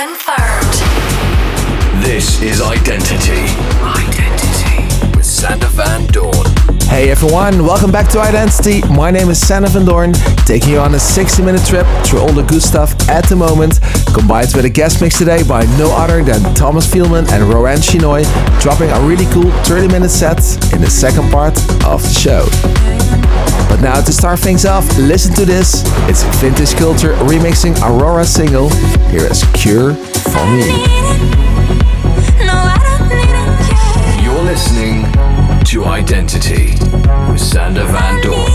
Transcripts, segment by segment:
confirmed. This is Identity. Identity. With Sander Van Doorn. Hey everyone, welcome back to Identity. My name is Sander Van Doorn, taking you on a 60 minute trip through all the good stuff at the moment, combined with a guest mix today by no other than Thomas Feelman and Roan Shenoyy, dropping a really cool 30 minute set in the second part of the show. But now to start things off, listen to this. It's Vintage Culture remixing Aurora single. Here is Cure for Me. You're listening to Identity with Sander Van Doorn.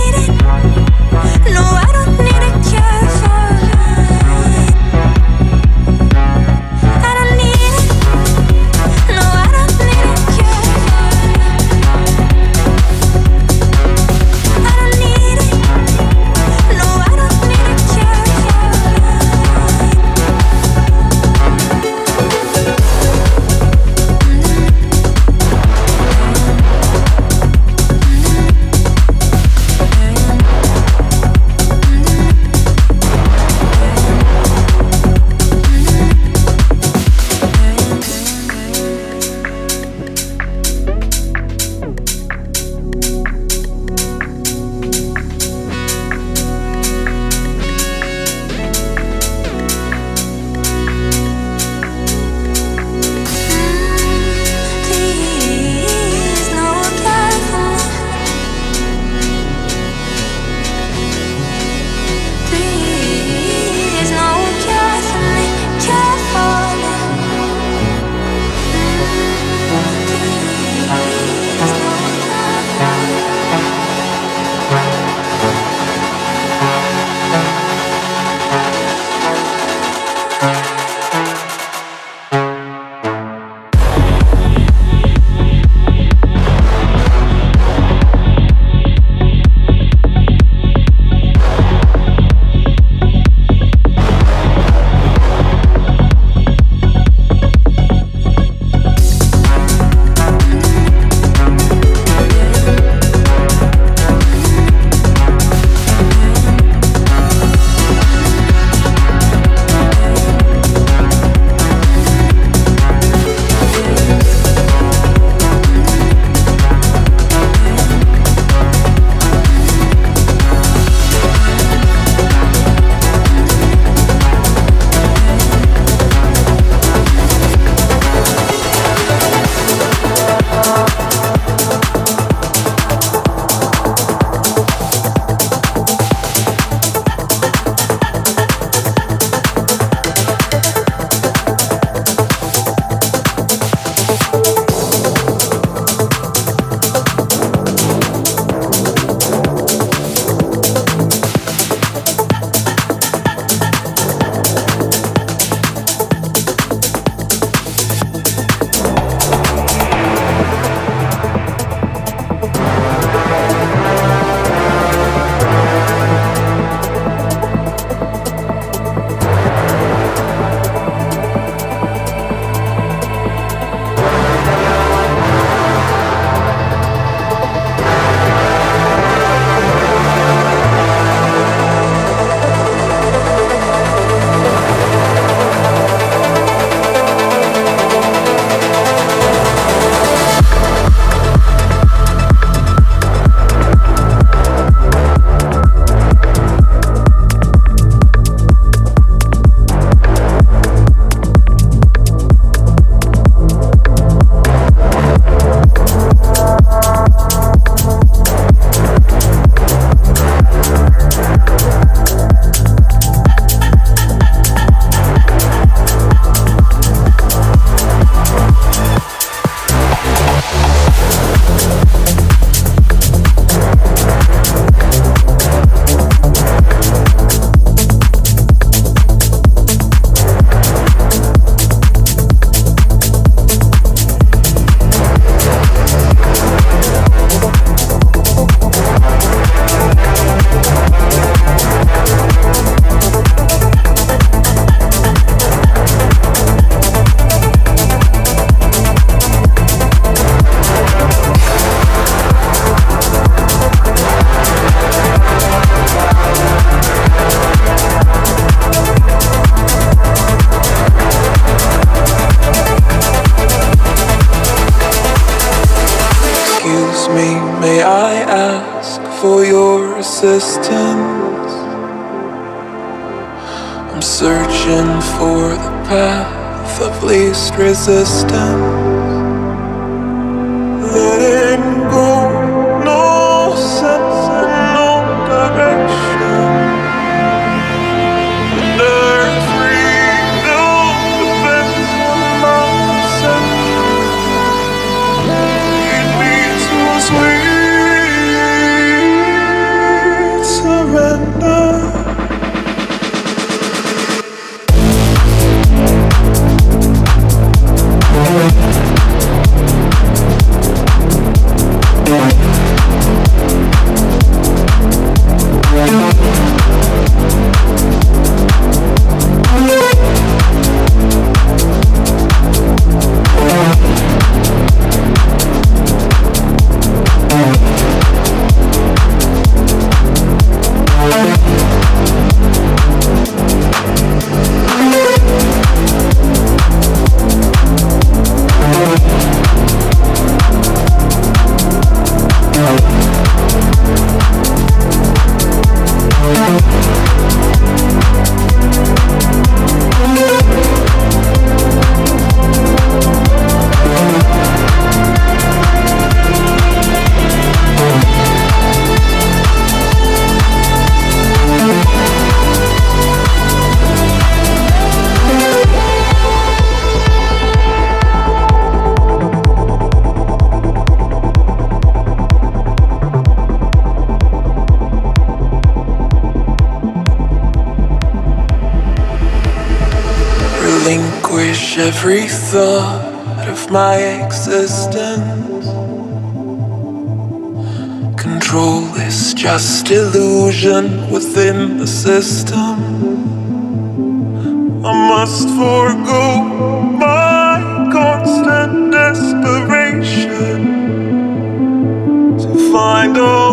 For your assistance. I'm searching for the path of least resistance. Every thought of my existence. Control is just illusion within the system. I must forego my constant desperation to find a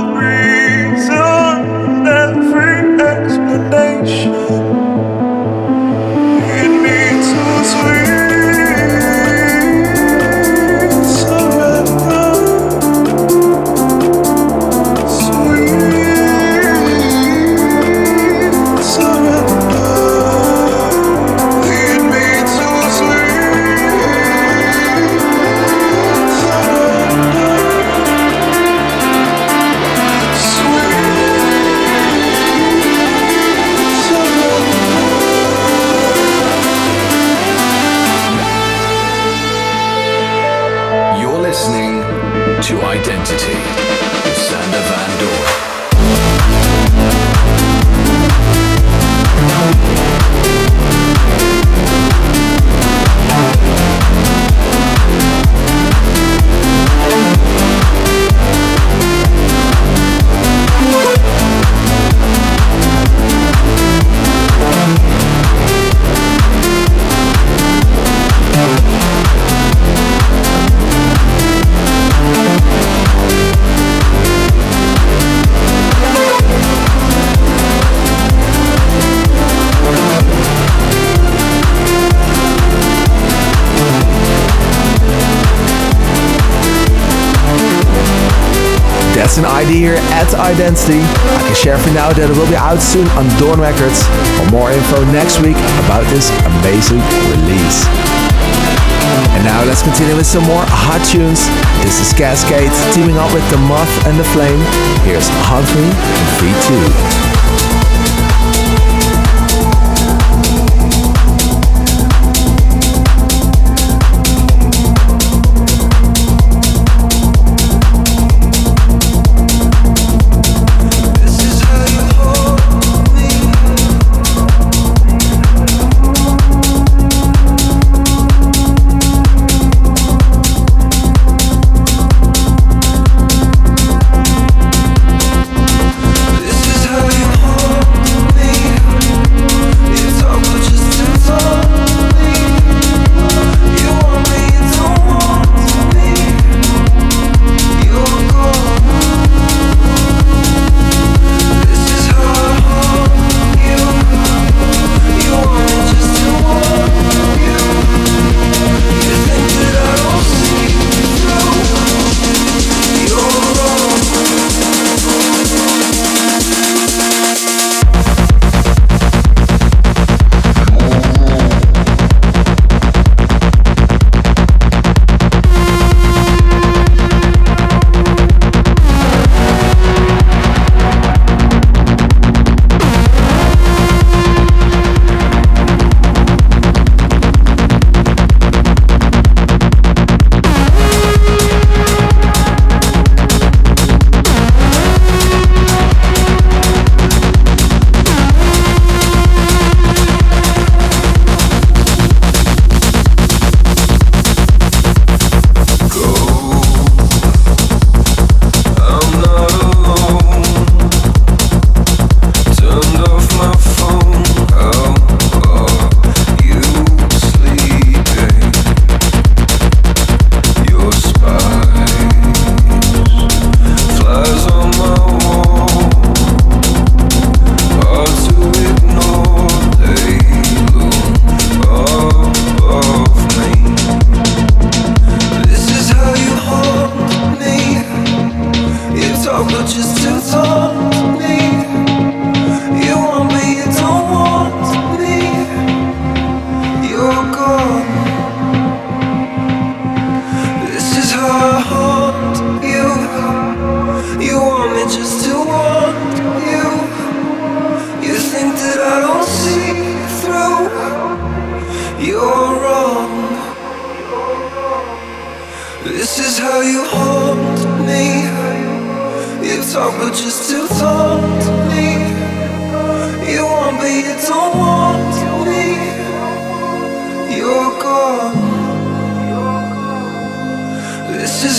here at Identity. I can share for now that it will be out soon on Doorn Records. For more info next week about this amazing release. And now let's continue with some more hot tunes. This is Kaskade teaming up with The Moth and The Flame. Here's Haunt Me in V2.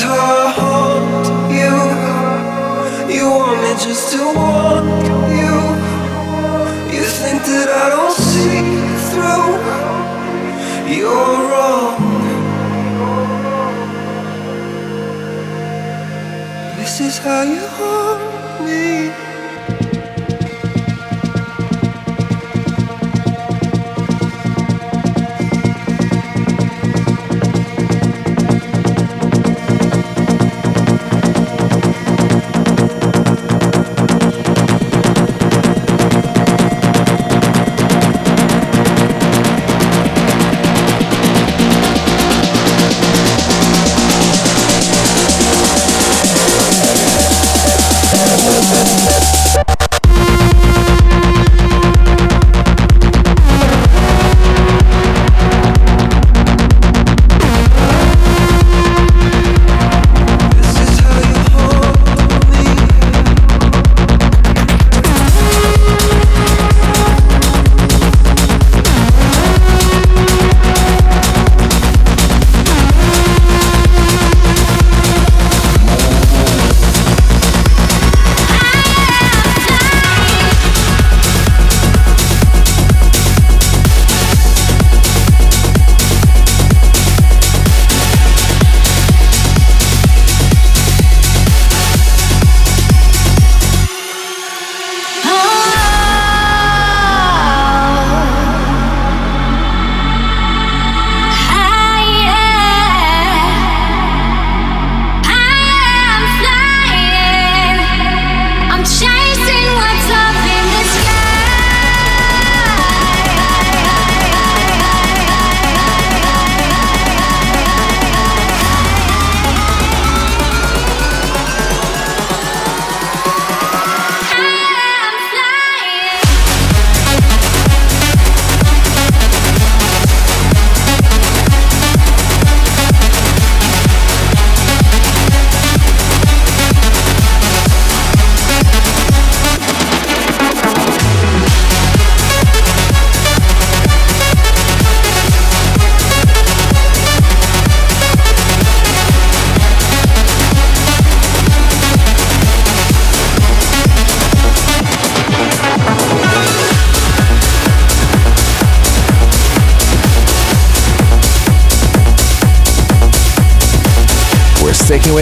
You. You want me just to want you. You think that I don't see through. You're wrong. This is how you haunt me.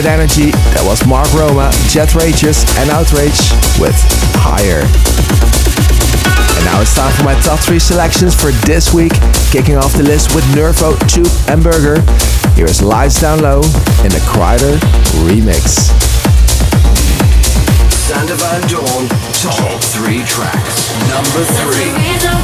With energy. That was Mark Roma, Jetty Rachers, and Outrage with Higher. And now it's time for my top three selections for this week. Kicking off the list with Nervo, Tube, and Berger. Here is Lights Down Low in the Kryder remix. Sander Van Doorn, top three tracks. Number three.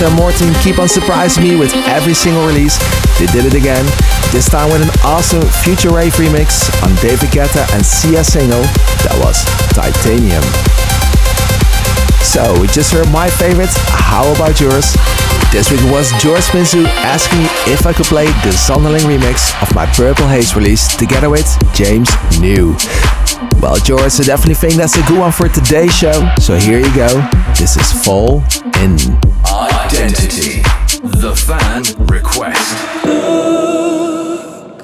And Morten keep on surprising me with every single release. They did it again, this time with an awesome Future Rave remix on David Guetta and Sia single that was Titanium. So, we just heard my favorites, how about yours? This week was George Minzu asking me if I could play the Zonderling remix of my Purple Haze release together with James New. Well, George, I definitely think that's a good one for today's show. So here you go. This is Fall In. Identity. The fan request. Look,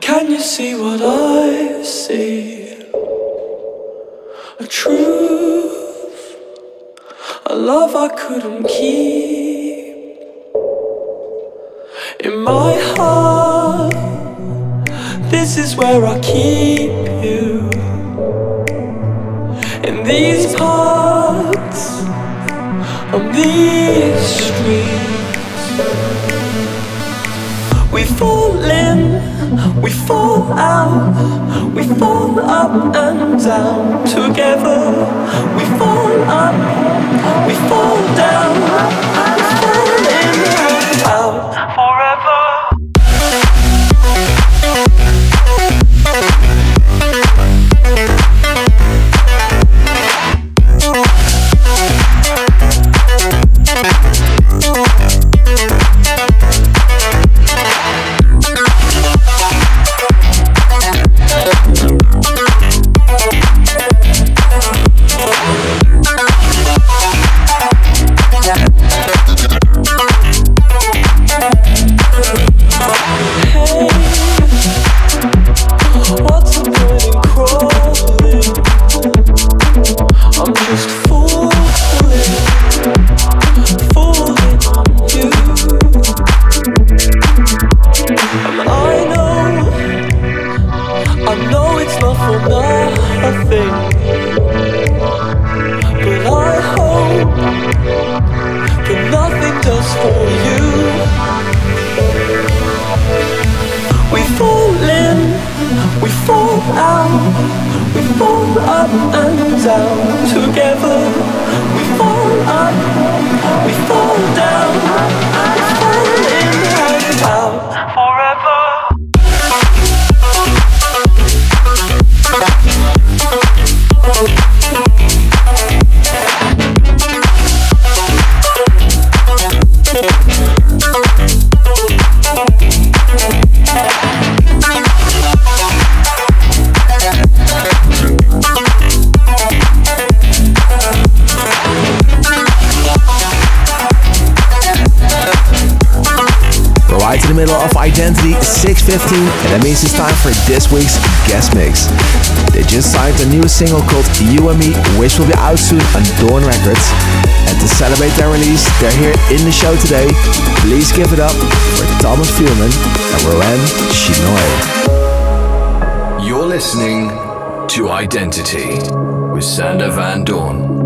Can you see what I see? A truth, a love I couldn't keep. In my heart, this is where I keep you. In these parts, on these streets. We fall in, we fall out, we fall up and down together. We fall up, we fall down, together. We fall up, we fall down, middle of Identity 615, and that means it's time for this week's guest mix. They just signed a new single called You and Me, which will be out soon on Doorn Records. And to celebrate their release, they're here in the show today. Please give it up for Thomas Feelman and Roan Shenoyy. You're listening to Identity with Sander Van Doorn.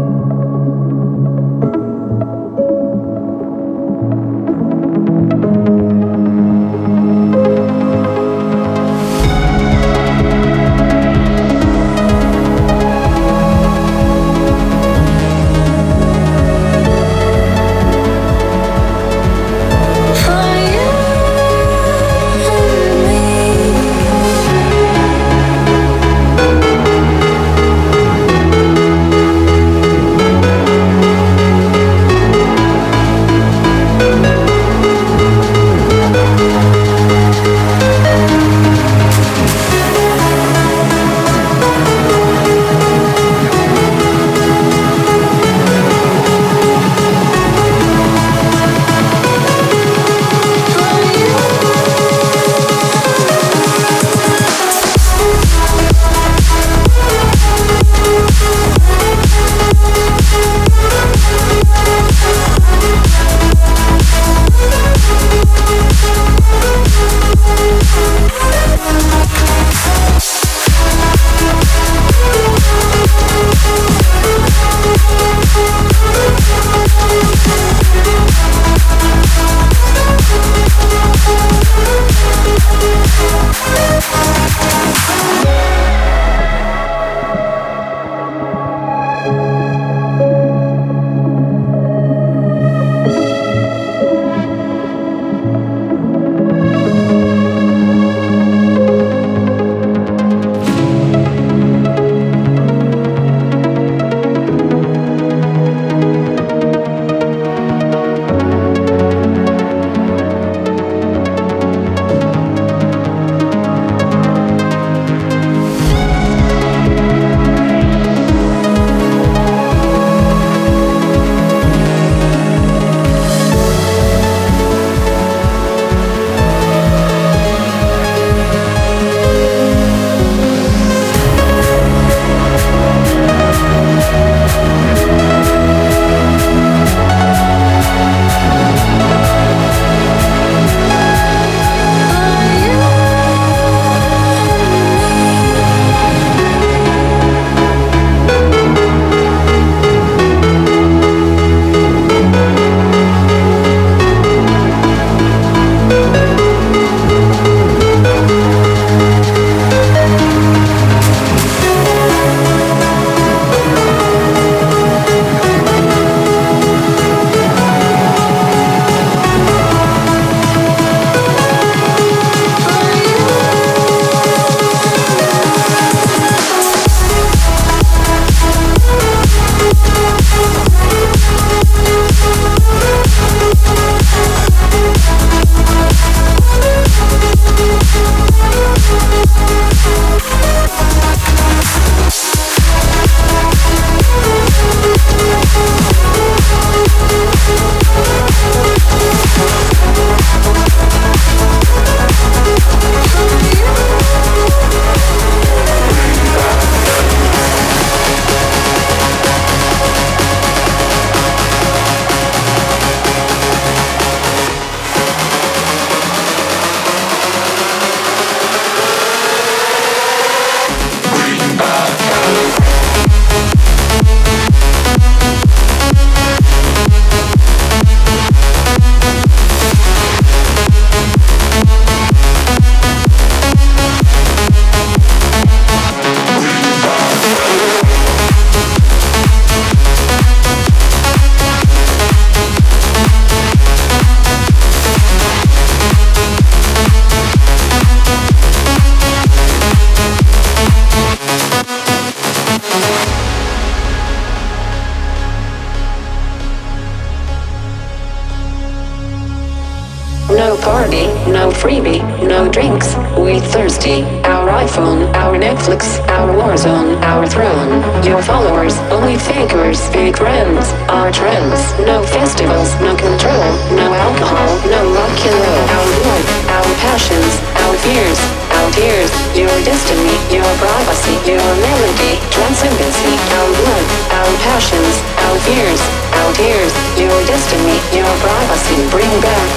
Freebie, no drinks. We thirsty. Our iPhone, our Netflix, our Warzone, our throne. Your followers, only fakers, fake friends. Our trends, no festivals, no control, no alcohol, no rock and roll. Our blood, our passions, our fears, our tears. Your destiny, your privacy, your melody, transcendency. Our blood, our passions, our fears, Zero gears, your destiny, your privacy. Bring back,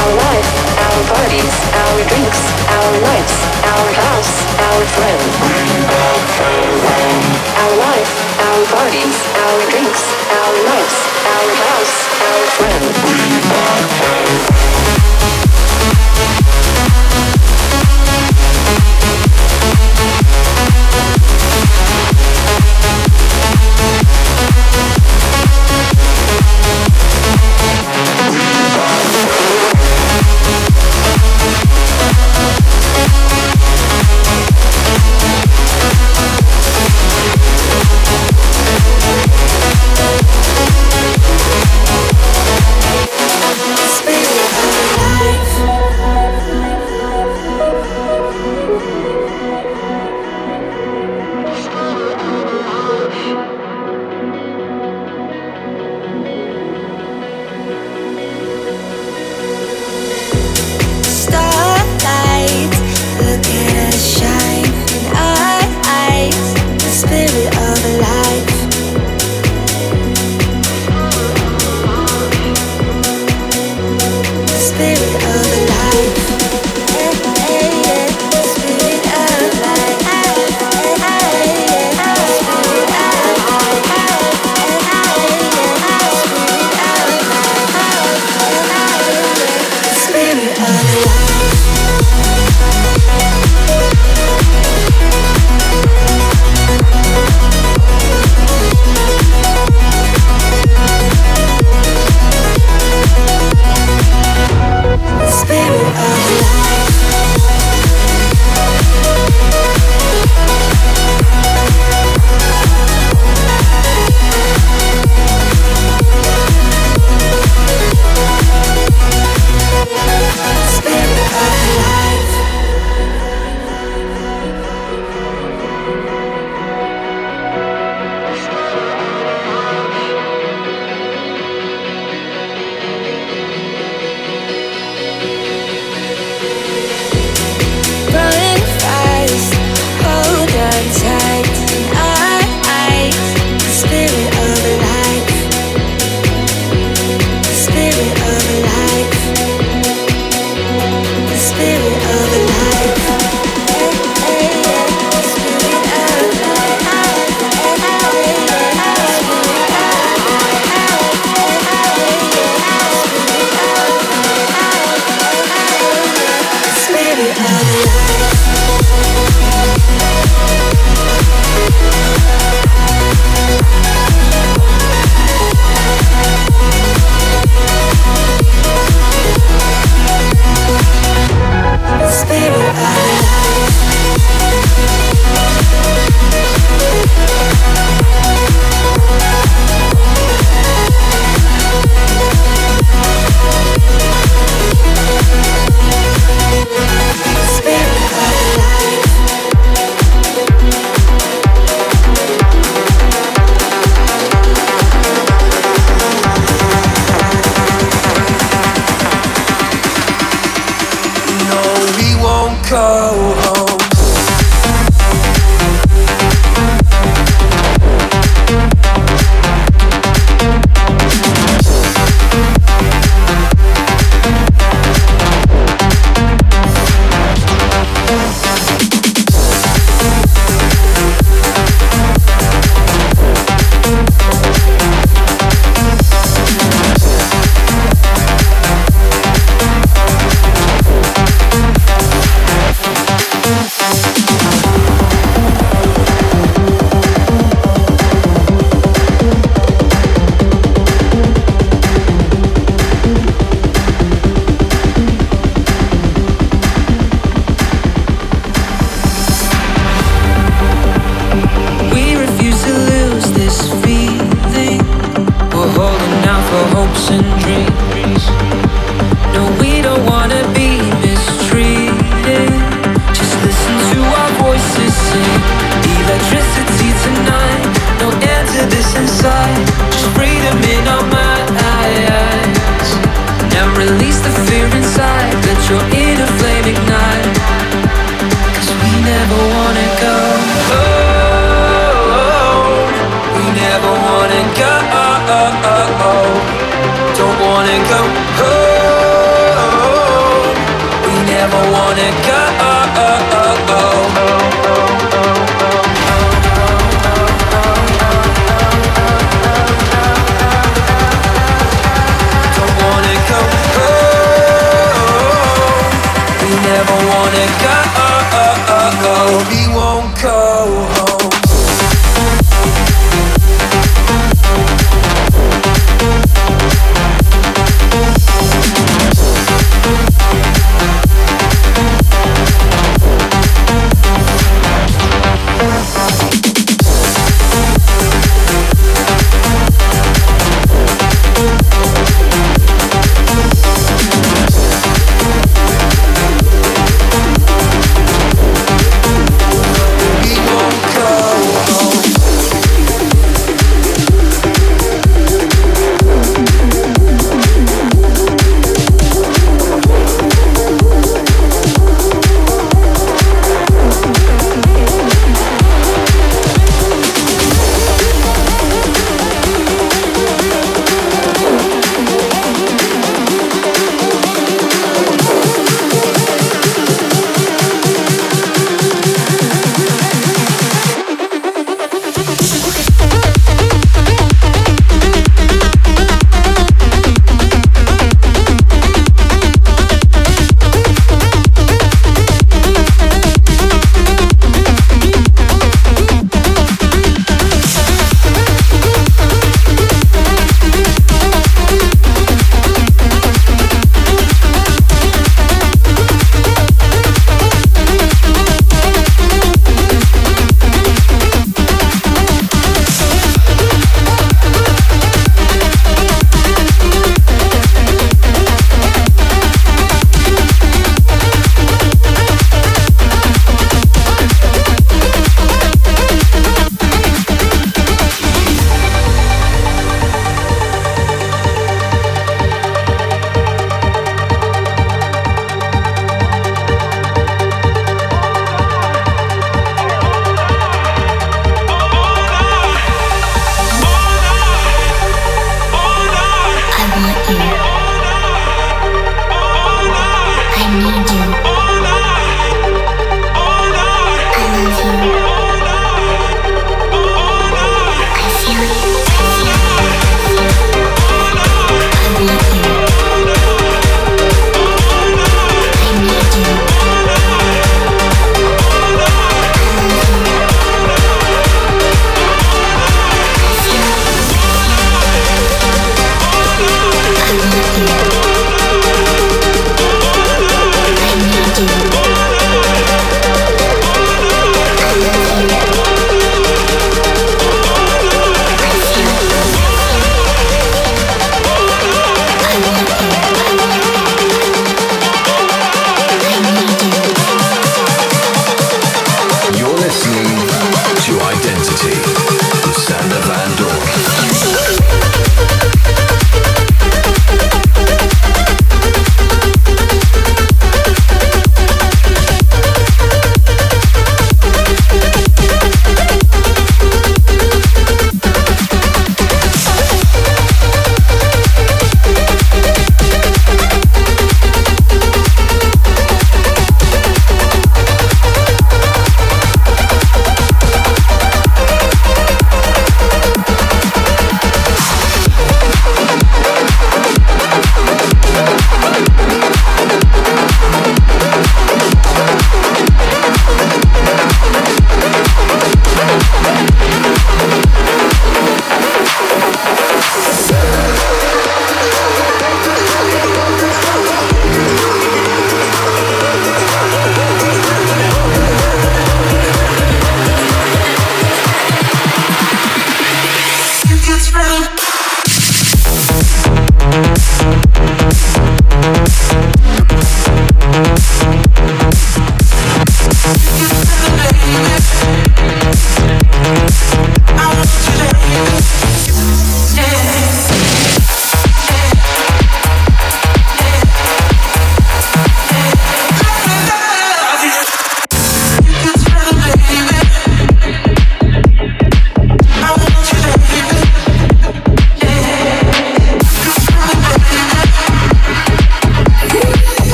our life, our parties, our drinks, our lights, our house, our friends. Bring back our life, our parties, our drinks, our lights, our house, our friends. Bring back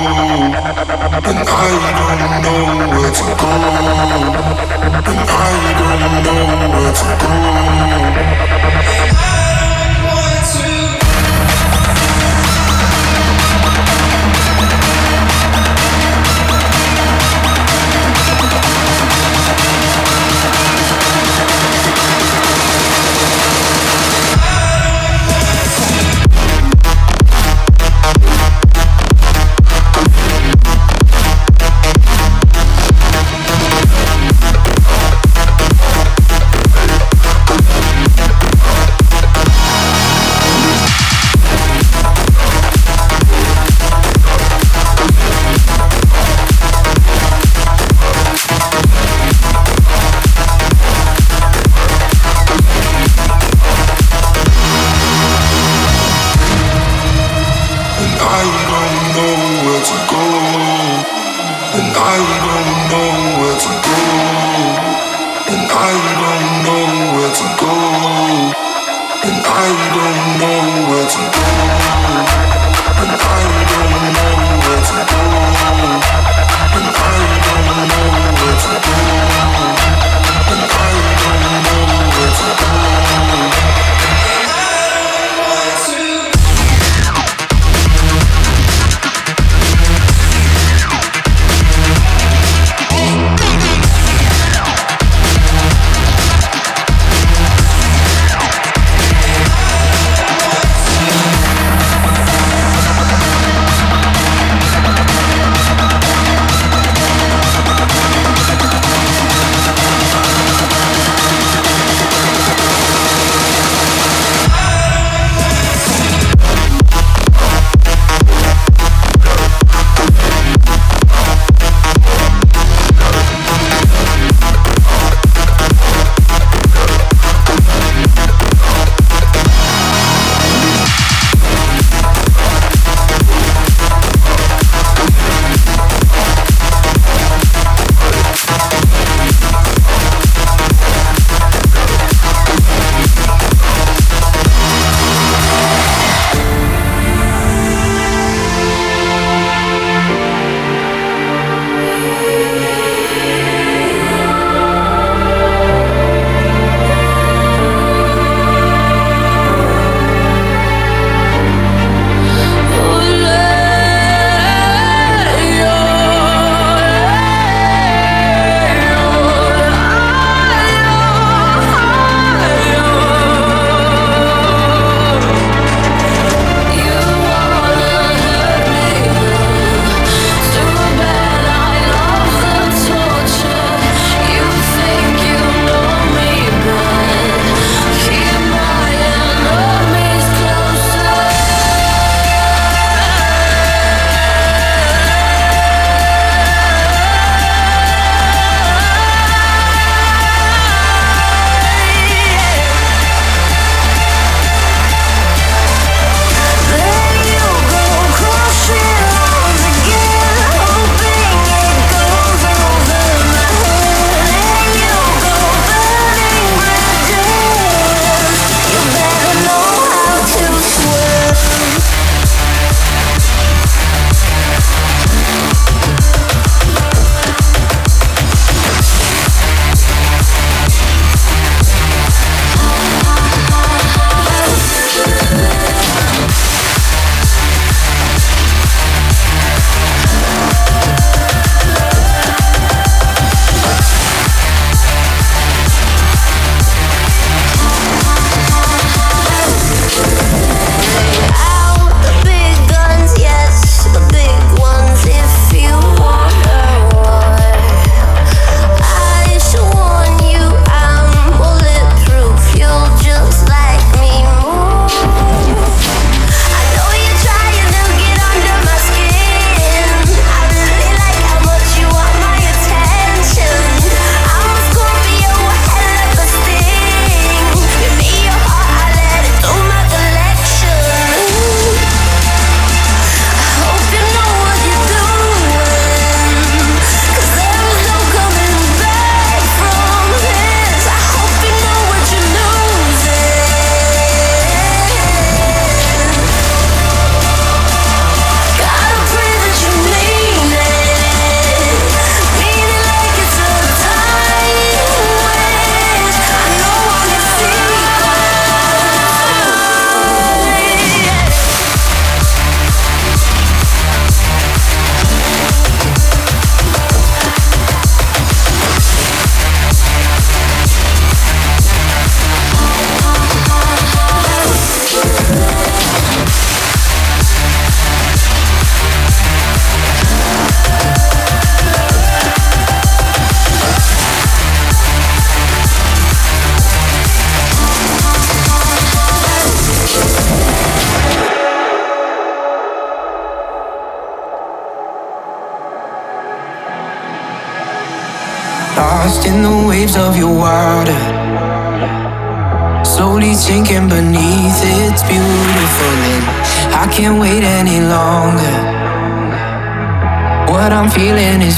I don't know where to go.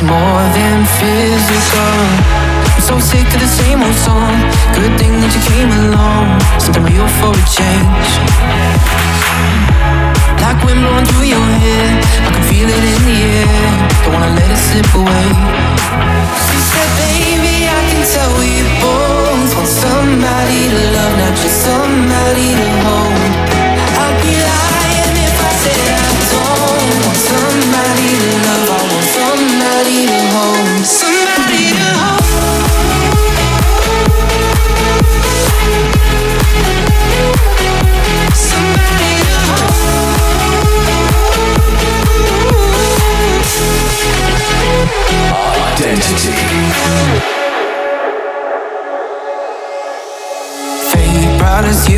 More than physical. I'm so sick of the same old song. Good thing that you came along. Something real for a change. Like wind blowing through your hair. I can feel it in the air. Don't wanna let it slip away. She said, baby, I can tell we both want somebody to love, not just somebody to Identity. Fate brought us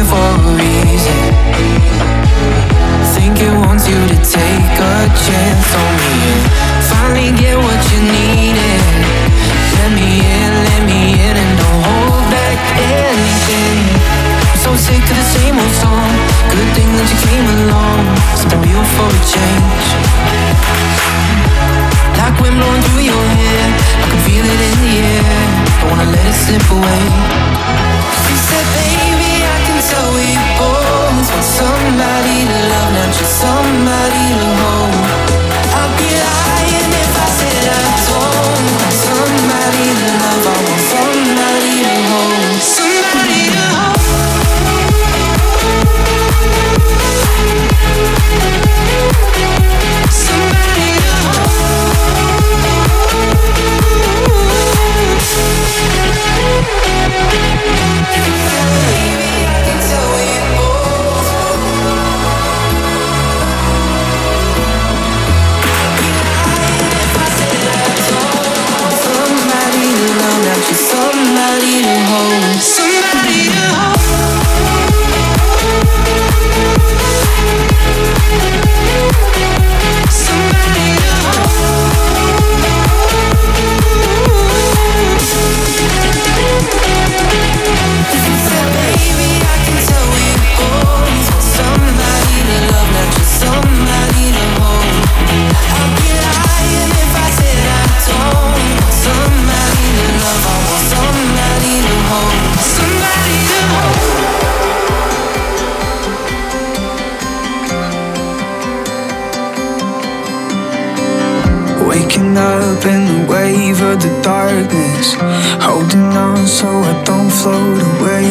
up in the wave of the darkness, holding on so I don't float away.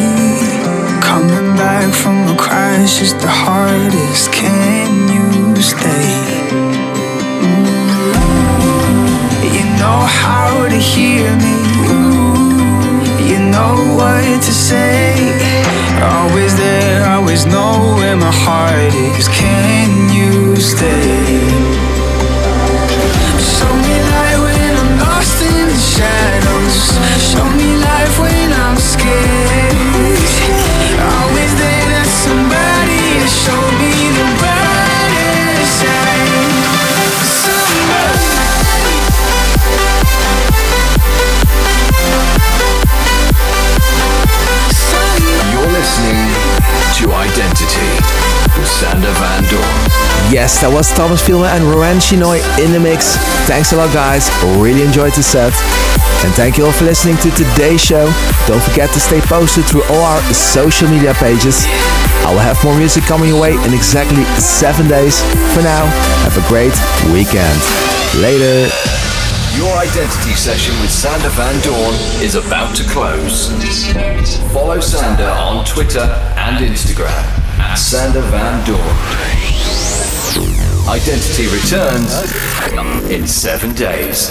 Coming back from a crash is the hardest. Can you stay? Ooh, you know how to hear me. Ooh, you know what to say. Always there, always know where my heart is. Can you stay? Yes, that was Thomas Feelman and Roan Shenoyy in the mix. Thanks a lot, guys. Really enjoyed the set. And thank you all for listening to today's show. Don't forget to stay posted through all our social media pages. I will have more music coming your way in exactly seven days. For now, have a great weekend. Later. Your identity session with Sander Van Doorn is about to close. Follow Sander on Twitter and Instagram at Sander Van Doorn. Identity returns in seven days.